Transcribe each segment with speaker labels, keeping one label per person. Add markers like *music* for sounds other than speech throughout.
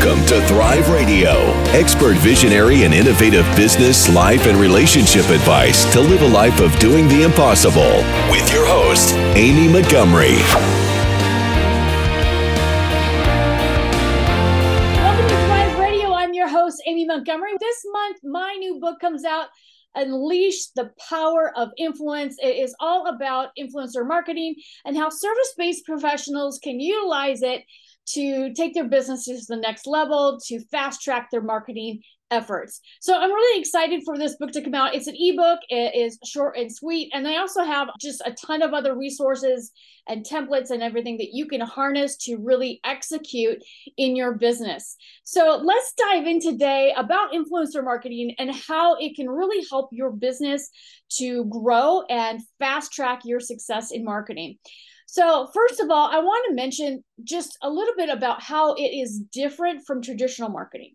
Speaker 1: Welcome to Thrive Radio, expert visionary and innovative business, life, and relationship advice to live a life of doing the impossible. With your host, Amy Montgomery.
Speaker 2: Welcome to Thrive Radio. I'm your host, Amy Montgomery. This month, my new book comes out. Unleash the Power of Influence. It is all about influencer marketing and how service based professionals can utilize it to take their businesses to the next level, to fast track their marketing efforts. So I'm really excited for this book to come out. It's an ebook, it is short and sweet, and I also have just a ton of other resources and templates and everything that you can harness to really execute in your business. So let's dive in today about influencer marketing and how it can really help your business to grow and fast track your success in marketing. So, first of all, I want to mention just a little bit about how it is different from traditional marketing.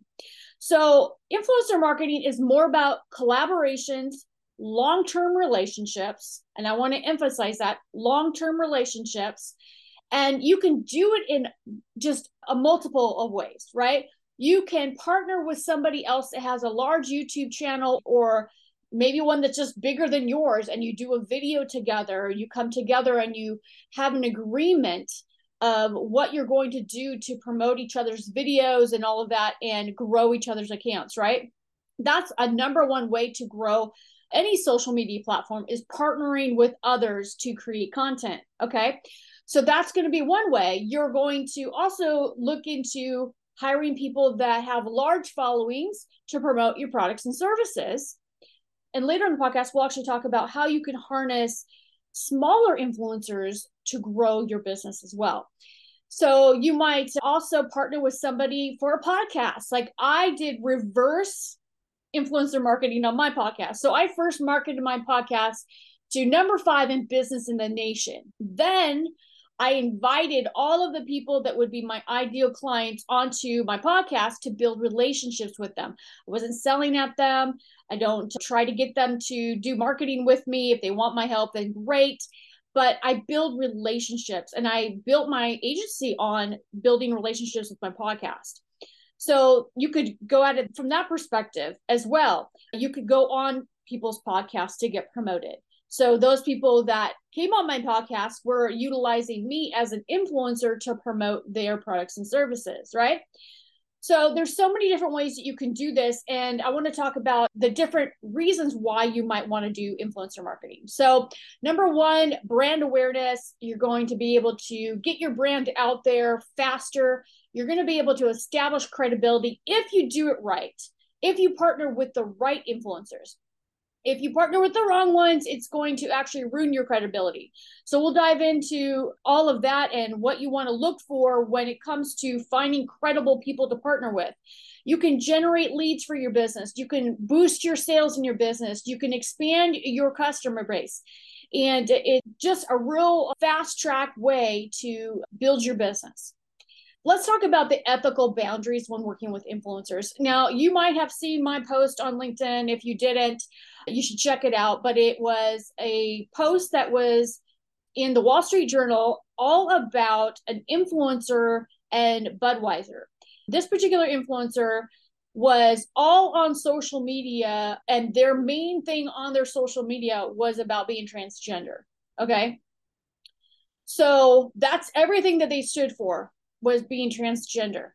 Speaker 2: So, influencer marketing is more about collaborations, long term relationships. And I want to emphasize that long term relationships. And you can do it in just a multiple of ways, right? You can partner with somebody else that has a large YouTube channel or maybe one that's just bigger than yours and you do a video together you come together and you have an agreement of what you're going to do to promote each other's videos and all of that and grow each other's accounts right? That's a number one way to grow any social media platform is partnering with others to create content okay? So that's going to be one way. You're going to also look into hiring people that have large followings to promote your products and services and later in the podcast, we'll actually talk about how you can harness smaller influencers to grow your business as well. So you might also partner with somebody for a podcast. Like I did reverse influencer marketing on my podcast. So I first marketed my podcast to number five in business in the nation. Then I invited all of the people that would be my ideal clients onto my podcast to build relationships with them. I wasn't selling at them. I don't try to get them to do marketing with me. If they want my help, then great. But I build relationships and I built my agency on building relationships with my podcast. So you could go at it from that perspective as well. You could go on people's podcasts to get promoted. So those people that came on my podcast were utilizing me as an influencer to promote their products and services, right? So there's so many different ways that you can do this and I want to talk about the different reasons why you might want to do influencer marketing. So number 1, brand awareness, you're going to be able to get your brand out there faster. You're going to be able to establish credibility if you do it right. If you partner with the right influencers if you partner with the wrong ones, it's going to actually ruin your credibility. So we'll dive into all of that and what you want to look for when it comes to finding credible people to partner with. You can generate leads for your business. You can boost your sales in your business. You can expand your customer base. And it's just a real fast track way to build your business. Let's talk about the ethical boundaries when working with influencers. Now, you might have seen my post on LinkedIn. If you didn't, you should check it out. But it was a post that was in the Wall Street Journal all about an influencer and Budweiser. This particular influencer was all on social media, and their main thing on their social media was about being transgender. Okay. So that's everything that they stood for was being transgender.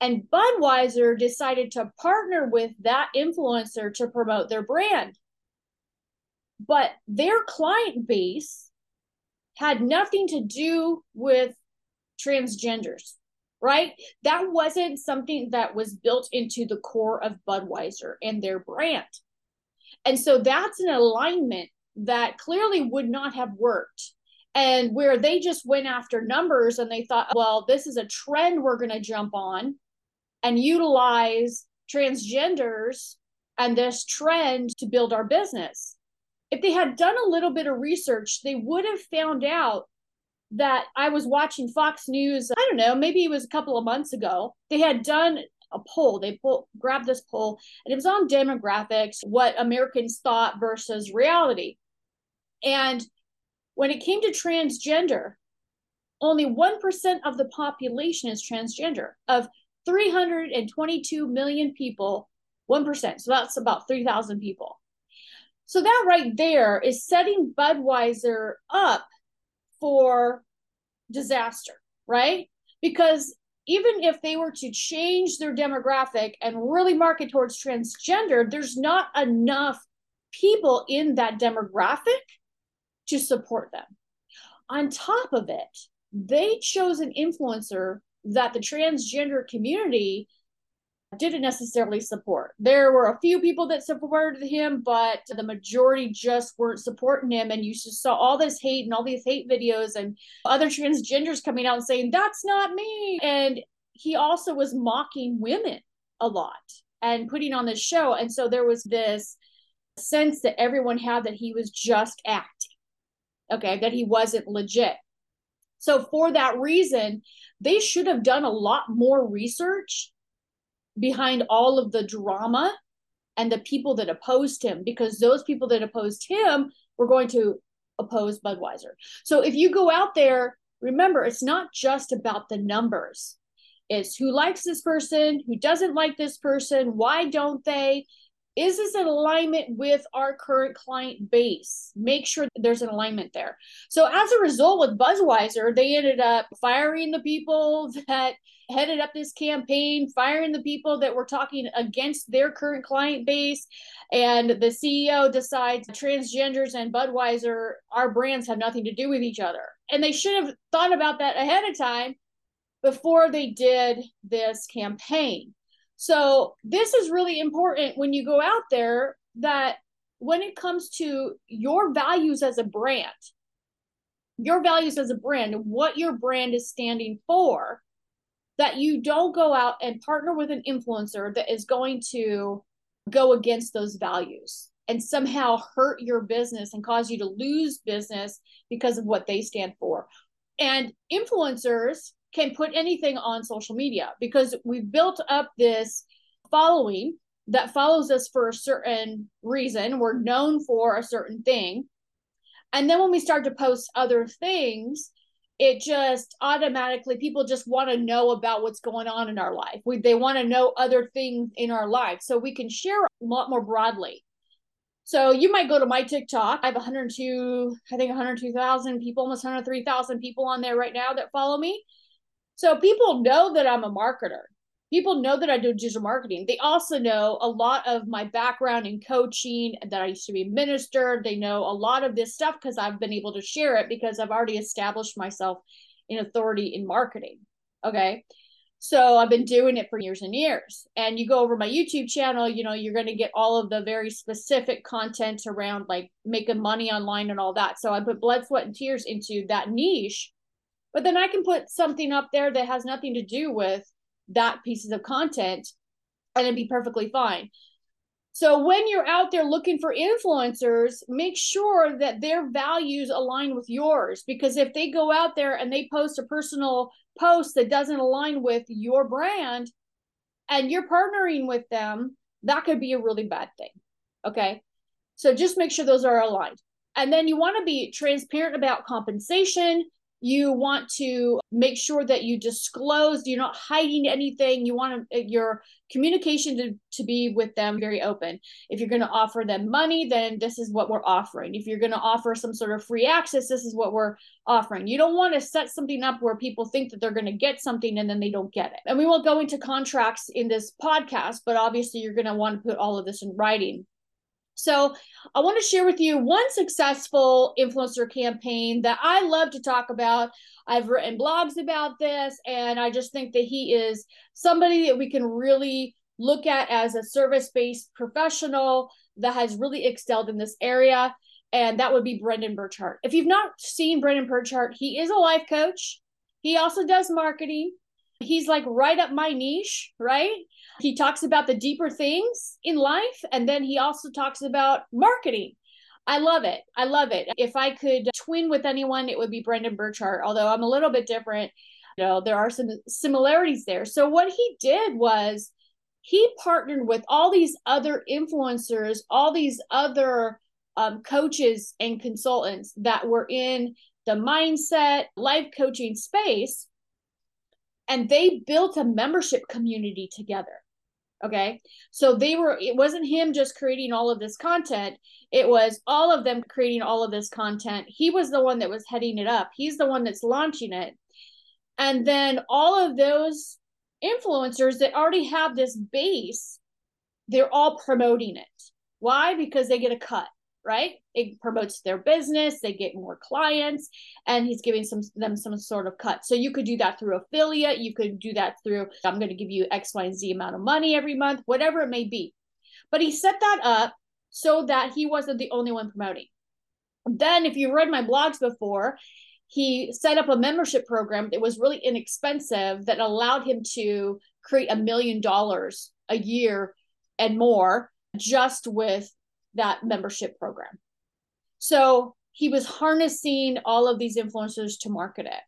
Speaker 2: And Budweiser decided to partner with that influencer to promote their brand. But their client base had nothing to do with transgenders right? That wasn't something that was built into the core of budweiser and their brand. And so that's an alignment that clearly would not have worked and where they just went after numbers and they thought well this is a trend we're going to jump on and utilize transgenders and this trend to build our business if they had done a little bit of research, they would have found out that I was watching Fox News. I don't know, maybe it was a couple of months ago. They had done a poll. They pull, grabbed this poll, and it was on demographics, what Americans thought versus reality. And when it came to transgender, only 1% of the population is transgender. Of 322 million people, 1%. So that's about 3,000 people. So that right there is setting Budweiser up for disaster, right? Because even if they were to change their demographic and really market towards transgender, there's not enough people in that demographic to support them. On top of it, they chose an influencer that the transgender community didn't necessarily support. There were a few people that supported him, but the majority just weren't supporting him. And you just saw all this hate and all these hate videos and other transgenders coming out and saying, That's not me. And he also was mocking women a lot and putting on this show. And so there was this sense that everyone had that he was just acting, okay, that he wasn't legit. So, for that reason, they should have done a lot more research behind all of the drama and the people that opposed him because those people that opposed him were going to oppose Budweiser. So if you go out there, remember it's not just about the numbers. It's who likes this person, who doesn't like this person, why don't they? Is this in alignment with our current client base? Make sure there's an alignment there. So, as a result, with Budweiser, they ended up firing the people that headed up this campaign, firing the people that were talking against their current client base. And the CEO decides transgenders and Budweiser, our brands have nothing to do with each other. And they should have thought about that ahead of time before they did this campaign. So, this is really important when you go out there that when it comes to your values as a brand, your values as a brand, what your brand is standing for, that you don't go out and partner with an influencer that is going to go against those values and somehow hurt your business and cause you to lose business because of what they stand for. And influencers can put anything on social media because we've built up this following that follows us for a certain reason. We're known for a certain thing. And then when we start to post other things, it just automatically people just want to know about what's going on in our life. We, they want to know other things in our life so we can share a lot more broadly. So you might go to my TikTok. I have 102, I think 102,000 people, almost 103,000 people on there right now that follow me. So people know that I'm a marketer people know that I do digital marketing. They also know a lot of my background in coaching, that I used to be a minister. They know a lot of this stuff because I've been able to share it because I've already established myself in authority in marketing. Okay. So I've been doing it for years and years. And you go over my YouTube channel, you know, you're going to get all of the very specific content around like making money online and all that. So I put blood, sweat, and tears into that niche. But then I can put something up there that has nothing to do with that pieces of content and it'd be perfectly fine. So when you're out there looking for influencers, make sure that their values align with yours because if they go out there and they post a personal post that doesn't align with your brand and you're partnering with them, that could be a really bad thing. Okay? So just make sure those are aligned. And then you want to be transparent about compensation you want to make sure that you disclose you're not hiding anything. You want to, your communication to, to be with them very open. If you're going to offer them money then this is what we're offering. If you're going to offer some sort of free access this is what we're offering. You don't want to set something up where people think that they're going to get something and then they don't get it. And we won't go into contracts in this podcast but obviously you're going to want to put all of this in writing so, I want to share with you one successful influencer campaign that I love to talk about. I've written blogs about this, and I just think that he is somebody that we can really look at as a service based professional that has really excelled in this area. And that would be Brendon Burchard. If you've not seen Brendon Burchard, he is a life coach. He also does marketing. He's like right up my niche, right? He talks about the deeper things in life. And then he also talks about marketing. I love it. I love it. If I could twin with anyone, it would be Brendon Burchard, although I'm a little bit different. You know, there are some similarities there. So, what he did was he partnered with all these other influencers, all these other um, coaches and consultants that were in the mindset, life coaching space and they built a membership community together. Okay. So they were, it wasn't him just creating all of this content. It was all of them creating all of this content. He was the one that was heading it up. He's the one that's launching it. And then all of those influencers that already have this base, they're all promoting it. Why? Because they get a cut right? It promotes their business, they get more clients, and he's giving some them some sort of cut. So you could do that through affiliate, you could do that through I'm going to give you X, Y, and Z amount of money every month, whatever it may be. But he set that up so that he wasn't the only one promoting. Then, if you read my blogs before, he set up a membership program that was really inexpensive that allowed him to create a million dollars a year and more just with that membership program. So he was harnessing all of these influencers to market it.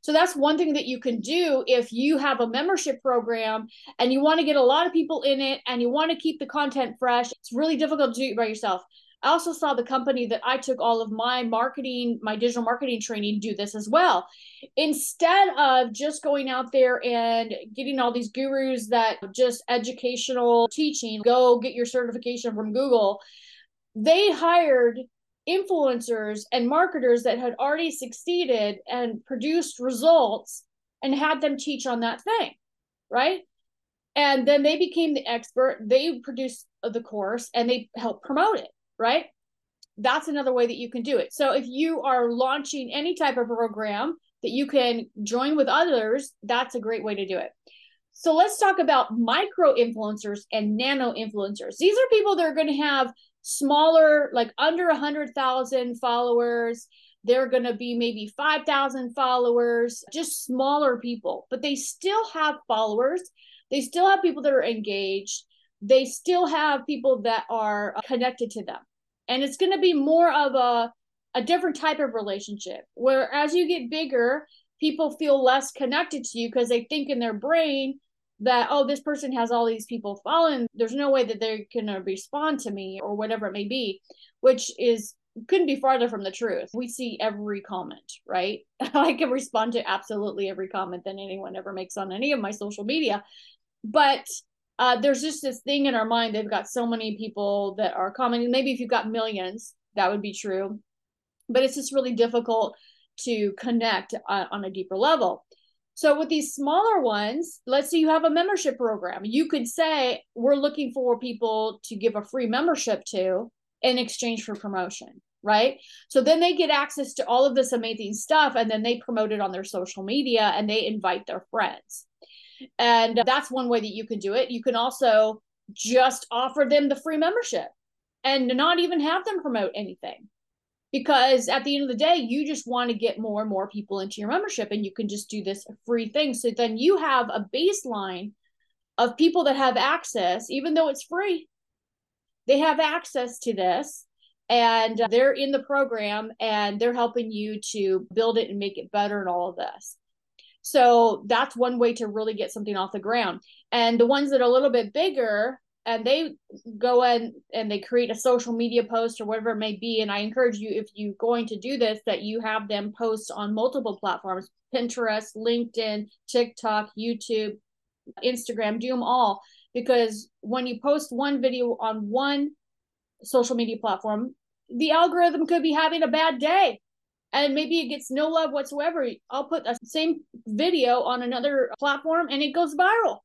Speaker 2: So that's one thing that you can do if you have a membership program and you want to get a lot of people in it and you want to keep the content fresh. It's really difficult to do it by yourself. I also saw the company that I took all of my marketing, my digital marketing training do this as well. Instead of just going out there and getting all these gurus that just educational teaching, go get your certification from Google they hired influencers and marketers that had already succeeded and produced results and had them teach on that thing, right? And then they became the expert. They produced the course and they helped promote it, right? That's another way that you can do it. So if you are launching any type of program that you can join with others, that's a great way to do it. So let's talk about micro influencers and nano influencers. These are people that are going to have smaller, like under a hundred thousand followers. They're going to be maybe 5,000 followers, just smaller people, but they still have followers. They still have people that are engaged. They still have people that are uh, connected to them. And it's going to be more of a, a different type of relationship where as you get bigger, people feel less connected to you because they think in their brain that oh this person has all these people following there's no way that they're going to respond to me or whatever it may be which is couldn't be farther from the truth. We see every comment right? *laughs* I can respond to absolutely every comment that anyone ever makes on any of my social media. But uh, there's just this thing in our mind they've got so many people that are commenting maybe if you've got millions that would be true but it's just really difficult to connect uh, on a deeper level so with these smaller ones, let's say you have a membership program. You could say we're looking for people to give a free membership to in exchange for promotion, right? So then they get access to all of this amazing stuff and then they promote it on their social media and they invite their friends. And that's one way that you can do it. You can also just offer them the free membership and not even have them promote anything. Because at the end of the day you just want to get more and more people into your membership and you can just do this free thing. So then you have a baseline of people that have access even though it's free they have access to this and they're in the program and they're helping you to build it and make it better and all of this so that's one way to really get something off the ground. And the ones that are a little bit bigger and they go in and they create a social media post or whatever it may be. And i encourage you if you're going to do this that you have them post on multiple platforms pinterest linkedin tiktok youtube instagram do them all. Because when you post one video on one social media platform the algorithm could be having a bad day and maybe it gets no love whatsoever i'll put the same video on another platform and it goes viral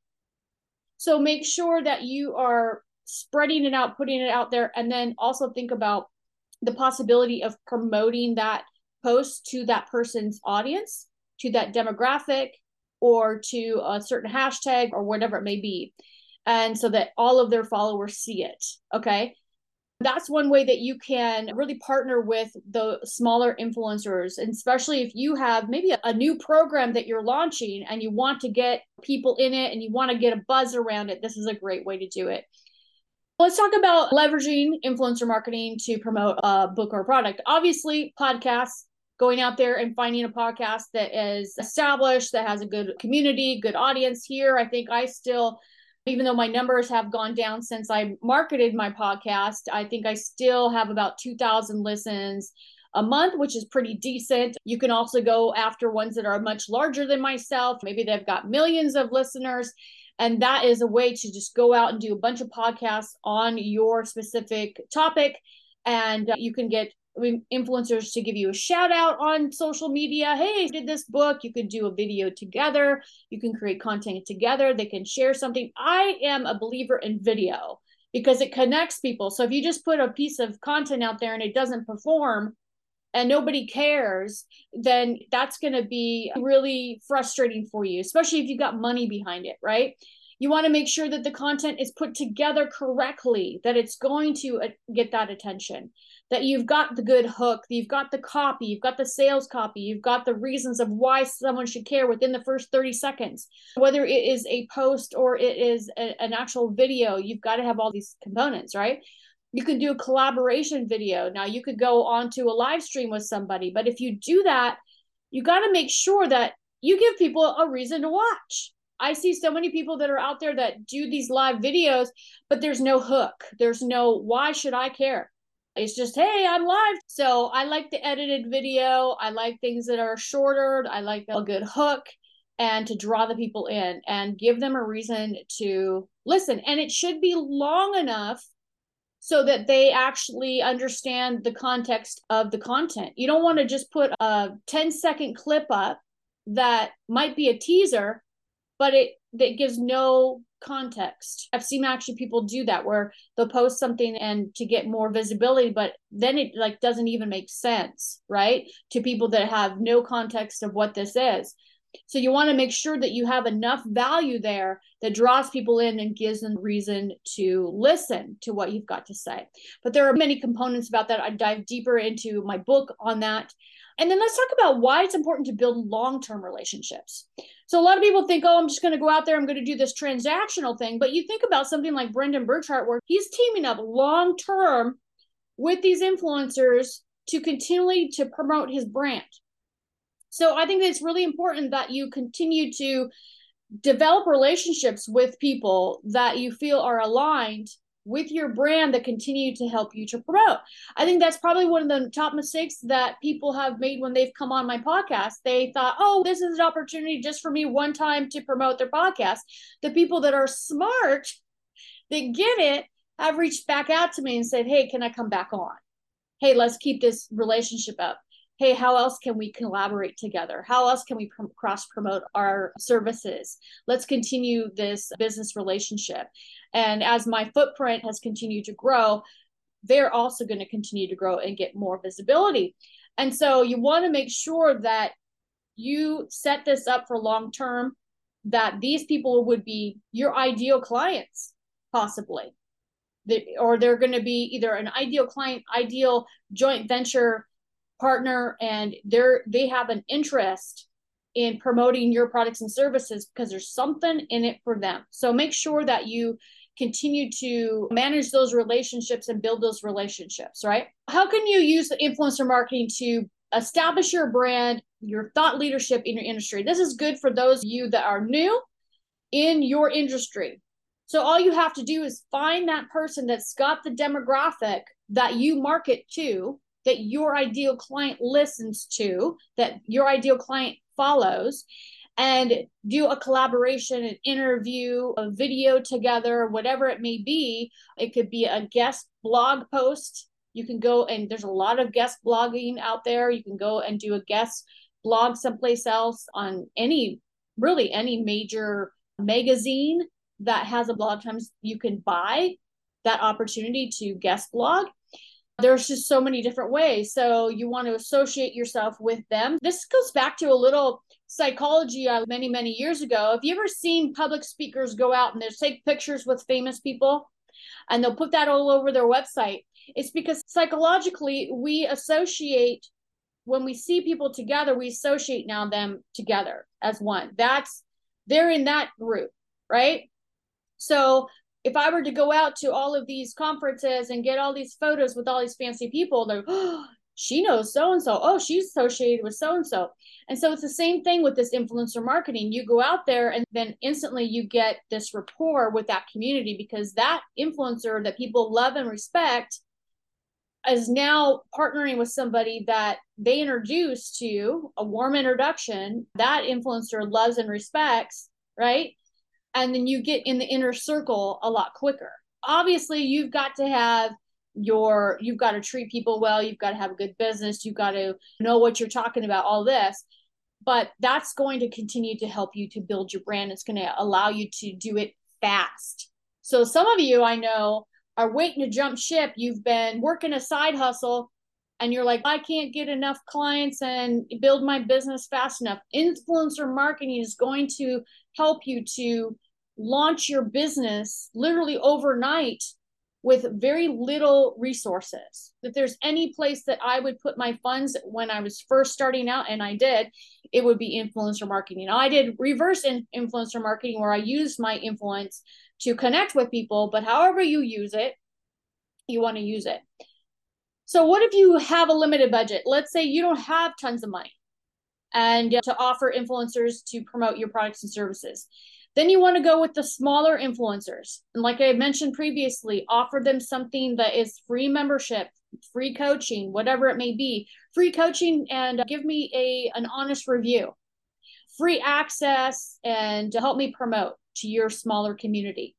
Speaker 2: so make sure that you are spreading it out, putting it out there, and then also think about the possibility of promoting that post to that person's audience, to that demographic, or to a certain hashtag or whatever it may be. And so that all of their followers see it. Okay that's one way that you can really partner with the smaller influencers and especially if you have maybe a, a, new program that you're launching and you want to get people in it and you want to get a buzz around it this is a great way to do it. Let's talk about leveraging influencer marketing to promote a book or product. Obviously podcasts going out there and finding a podcast that is established that has a good community good audience here. I think i still even though my numbers have gone down since I marketed my podcast, I think I still have about 2,000 listens a month, which is pretty decent. You can also go after ones that are much larger than myself. Maybe they've got millions of listeners. And that is a way to just go out and do a bunch of podcasts on your specific topic. And uh, you can get influencers to give you a shout out on social media. Hey, did this book. You could do a video together. You can create content together. They can share something. I am a believer in video because it connects people. So if you just put a piece of content out there and it doesn't perform and nobody cares, then that's going to be really frustrating for you, especially if you got money behind it, right? You want to make sure that the content is put together correctly, that it's going to uh, get that attention that you've got the good hook, you've got the copy, you've got the sales copy, you've got the reasons of why someone should care within the first 30 seconds. Whether it is a post or it is a, an actual video, you've got to have all these components, right? You can do a collaboration video. Now, you could go onto a live stream with somebody, but if you do that, you got to make sure that you give people a reason to watch. I see so many people that are out there that do these live videos, but there's no hook. There's no why should I care? It's just, hey, I'm live. So I like the edited video. I like things that are shorter. I like a good hook and to draw the people in and give them a reason to listen. And it should be long enough so that they actually understand the context of the content. You don't want to just put a 10 second clip up that might be a teaser, but it that gives no context. I've seen actually people do that where they'll post something and to get more visibility, but then it like doesn't even make sense, right? To people that have no context of what this is. So you want to make sure that you have enough value there that draws people in and gives them reason to listen to what you've got to say. But there are many components about that. I dive deeper into my book on that. And then let's talk about why it's important to build long term relationships. So, a lot of people think, oh, I'm just going to go out there, I'm going to do this transactional thing. But you think about something like Brendon Burchard, where he's teaming up long term with these influencers to continually to promote his brand. So, I think that it's really important that you continue to develop relationships with people that you feel are aligned with your brand that continue to help you to promote. I think that's probably one of the top mistakes that people have made when they've come on my podcast. They thought, oh, this is an opportunity just for me one time to promote their podcast. The people that are smart, that get it, have reached back out to me and said, hey, can I come back on? Hey, let's keep this relationship up hey, how else can we collaborate together? How else can we pr- cross promote our services? Let's continue this business relationship. And as my footprint has continued to grow, they're also going to continue to grow and get more visibility. And so you want to make sure that you set this up for long term, that these people would be your ideal clients, possibly. or they're going to be either an ideal client, ideal joint venture partner and they're they have an interest in promoting your products and services because there's something in it for them. So make sure that you continue to manage those relationships and build those relationships, right? How can you use the influencer marketing to establish your brand, your thought leadership in your industry? This is good for those of you that are new in your industry. So all you have to do is find that person that's got the demographic that you market to that your ideal client listens to, that your ideal client follows, and do a collaboration, an interview, a video together, whatever it may be. It could be a guest blog post. You can go and there's a lot of guest blogging out there. You can go and do a guest blog someplace else on any, really any major magazine that has a blog times you can buy that opportunity to guest blog there's just so many different ways. So you want to associate yourself with them. This goes back to a little psychology uh, many, many years ago. Have you ever seen public speakers go out and they take pictures with famous people and they'll put that all over their website? It's because psychologically we associate when we see people together, we associate now them together as one. That's they're in that group, right? So if I were to go out to all of these conferences and get all these photos with all these fancy people, they're, oh, *gasps* she knows so and so. Oh, she's associated with so and so. And so it's the same thing with this influencer marketing. You go out there and then instantly you get this rapport with that community because that influencer that people love and respect is now partnering with somebody that they introduced to a warm introduction that influencer loves and respects, right? And then you get in the inner circle a lot quicker. Obviously, you've got to have your you've got to treat people well, you've got to have a good business, you've got to know what you're talking about, all this. But that's going to continue to help you to build your brand. It's going to allow you to do it fast. So some of you I know are waiting to jump ship. You've been working a side hustle and you're like, I can't get enough clients and build my business fast enough. Influencer marketing is going to help you to launch your business literally overnight with very little resources. If there's any place that I would put my funds when I was first starting out, and I did, it would be influencer marketing. Now, I did reverse in influencer marketing where I used my influence to connect with people, but however you use it, you want to use it. So, what if you have a limited budget? Let's say you don't have tons of money and uh, to offer influencers to promote your products and services. Then you want to go with the smaller influencers. And like I mentioned previously, offer them something that is free membership, free coaching, whatever it may be, free coaching and uh, give me a an honest review. Free access and to help me promote to your smaller community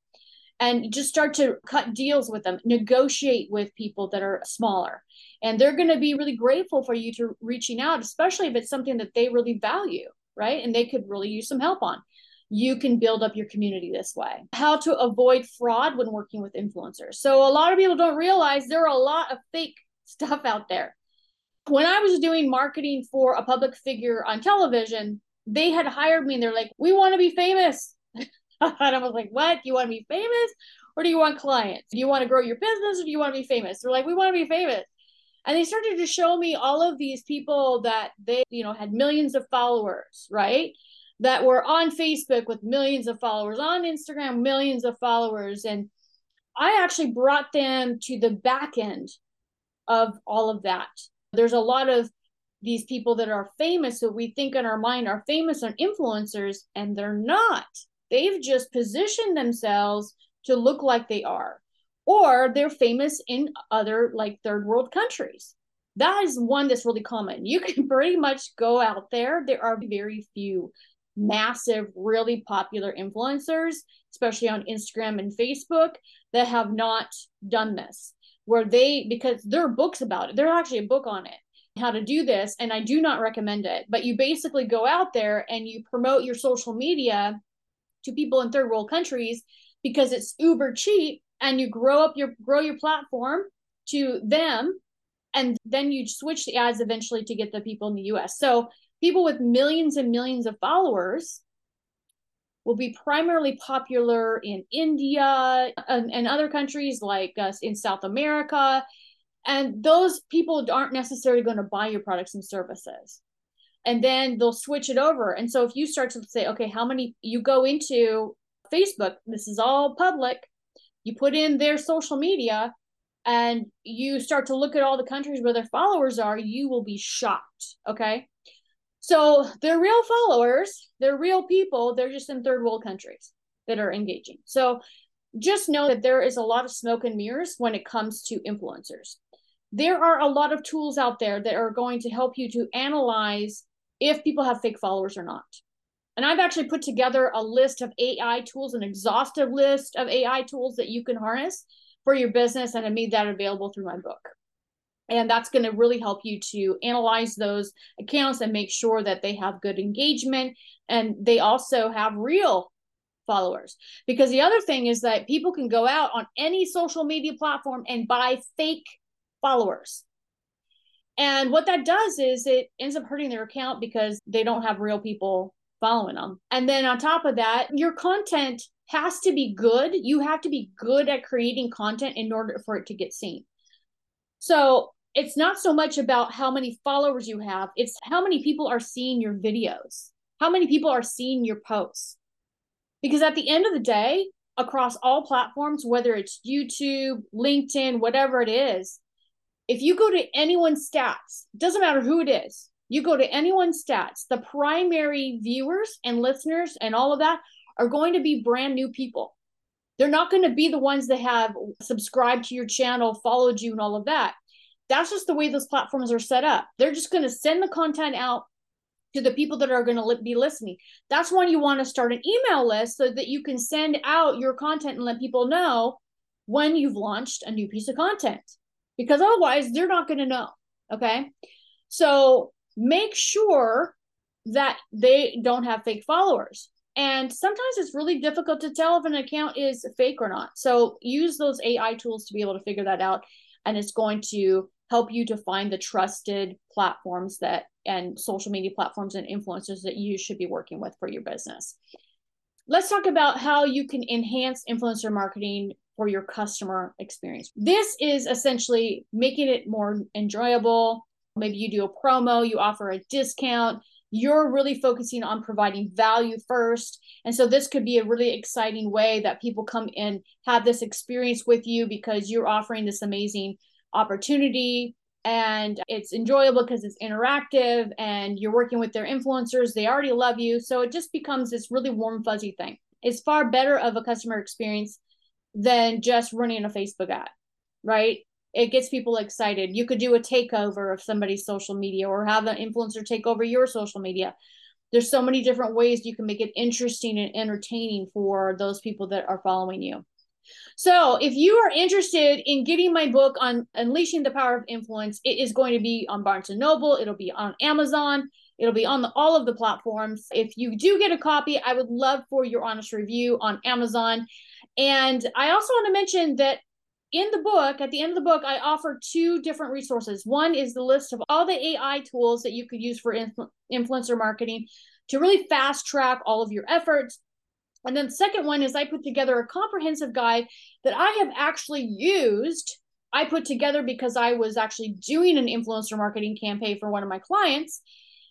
Speaker 2: and just start to cut deals with them negotiate with people that are smaller. And they're going to be really grateful for you to reaching out especially if it's something that they really value right? And they could really use some help on. You can build up your community this way. How to avoid fraud when working with influencers. So a lot of people don't realize there are a lot of fake *laughs* stuff out there. When i was doing marketing for a public figure on television they had hired me and they're like we want to be famous *laughs* and I was like, what? Do you want to be famous or do you want clients? Do you want to grow your business or do you want to be famous? They're like, we want to be famous. And they started to show me all of these people that they, you know, had millions of followers, right? That were on Facebook with millions of followers, on Instagram, millions of followers. And I actually brought them to the back end of all of that. There's a lot of these people that are famous that we think in our mind are famous and influencers, and they're not. They've just positioned themselves to look like they are, or they're famous in other like third world countries. That is one that's really common. You *laughs* can pretty much go out there. There are very few massive, really popular influencers, especially on Instagram and Facebook, that have not done this. Where they, because there are books about it, there's actually a book on it how to do this and i do not recommend it but you basically go out there and you promote your social media to people in third world countries because it's uber cheap and you grow up your grow your platform to them and then you switch the ads eventually to get the people in the US. So people with millions and millions of followers will be primarily popular in India and, and other countries like us in South America. And those people aren't necessarily going to buy your products and services and then they'll switch it over. And so if you start to say, okay, how many you go into Facebook, this is all public, you put in their social media and you start to look at all the countries where their followers are, you will be shocked. Okay. So they're real followers, they're real people, they're just in third world countries that are engaging. So just know that there is a lot of smoke and mirrors when it comes to influencers. There are a lot of tools out there that are going to help you to analyze if people have fake followers or not. And I've actually put together a list of AI tools, an exhaustive list of AI tools that you can harness for your business. And I made that available through my book. And that's going to really help you to analyze those accounts and make sure that they have good engagement and they also have real followers. Because the other thing is that people can go out on any social media platform and buy fake followers. And what that does is it ends up hurting their account because they don't have real people following them. And then on top of that, your content has to be good. You have to be good at creating content in order for it to get seen. So it's not so much about how many followers you have, it's how many people are seeing your videos, how many people are seeing your posts. Because at the end of the day, across all platforms, whether it's YouTube, LinkedIn, whatever it is, if you go to anyone's stats, doesn't matter who it is, you go to anyone's stats, the primary viewers and listeners and all of that are going to be brand new people. They're not going to be the ones that have subscribed to your channel, followed you, and all of that. That's just the way those platforms are set up. They're just going to send the content out to the people that are going to be listening. That's when you want to start an email list so that you can send out your content and let people know when you've launched a new piece of content because otherwise they're not going to know. Okay. So make sure that they don't have fake followers. And sometimes it's really difficult to tell if an account is fake or not. So use those AI tools to be able to figure that out. And it's going to help you to find the trusted platforms that and social media platforms and influencers that you should be working with for your business. Let's talk about how you can enhance influencer marketing for your customer experience. This is essentially making it more enjoyable. Maybe you do a promo, you offer a discount, you're really focusing on providing value first. And so this could be a really exciting way that people come and have this experience with you because you're offering this amazing opportunity and it's enjoyable because it's interactive and you're working with their influencers. They already love you. So it just becomes this really warm, fuzzy thing. It's far better of a customer experience than just running a Facebook ad, right? it gets people excited. You could do a takeover of somebody's social media or have an influencer take over your social media. There's so many different ways you can make it interesting and entertaining for those people that are following you. So, if you are interested in getting my book on unleashing the power of influence, it is going to be on Barnes and Noble, it'll be on Amazon, it'll be on the, all of the platforms. If you do get a copy, I would love for your honest review on Amazon. And I also want to mention that in the book, at the end of the book, I offer two different resources. One is the list of all the AI tools that you could use for influ- influencer marketing to really fast track all of your efforts. And then the second one is I put together a comprehensive guide that I have actually used. I put together because I was actually doing an influencer marketing campaign for one of my clients.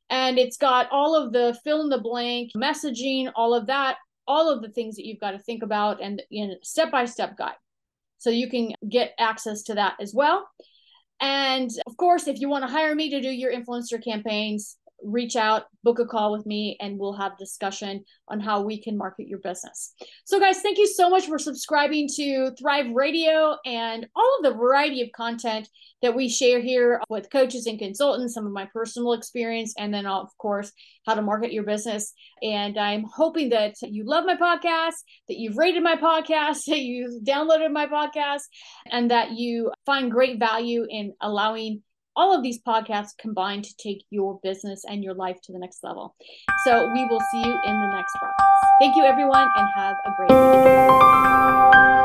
Speaker 2: And it's got all of the fill in the blank messaging, all of that, all of the things that you've got to think about, and in step by step guide. So you can get access to that as well. And of course, if you want to hire me to do your influencer campaigns, reach out, book a call with me, and we'll have discussion on how we can market your business. So, guys, thank you so much for subscribing to Thrive Radio and all of the variety of content that we share here with coaches and consultants, some of my personal experience, and then, of course, how to market your business. And I'm hoping that you love my podcast, that you've rated my podcast, *laughs* that you've downloaded my podcast, and that you find great value in allowing all of these podcasts combined to take your business and your life to the next level. So we will see you in the next podcast. Thank you, everyone, and have a great week.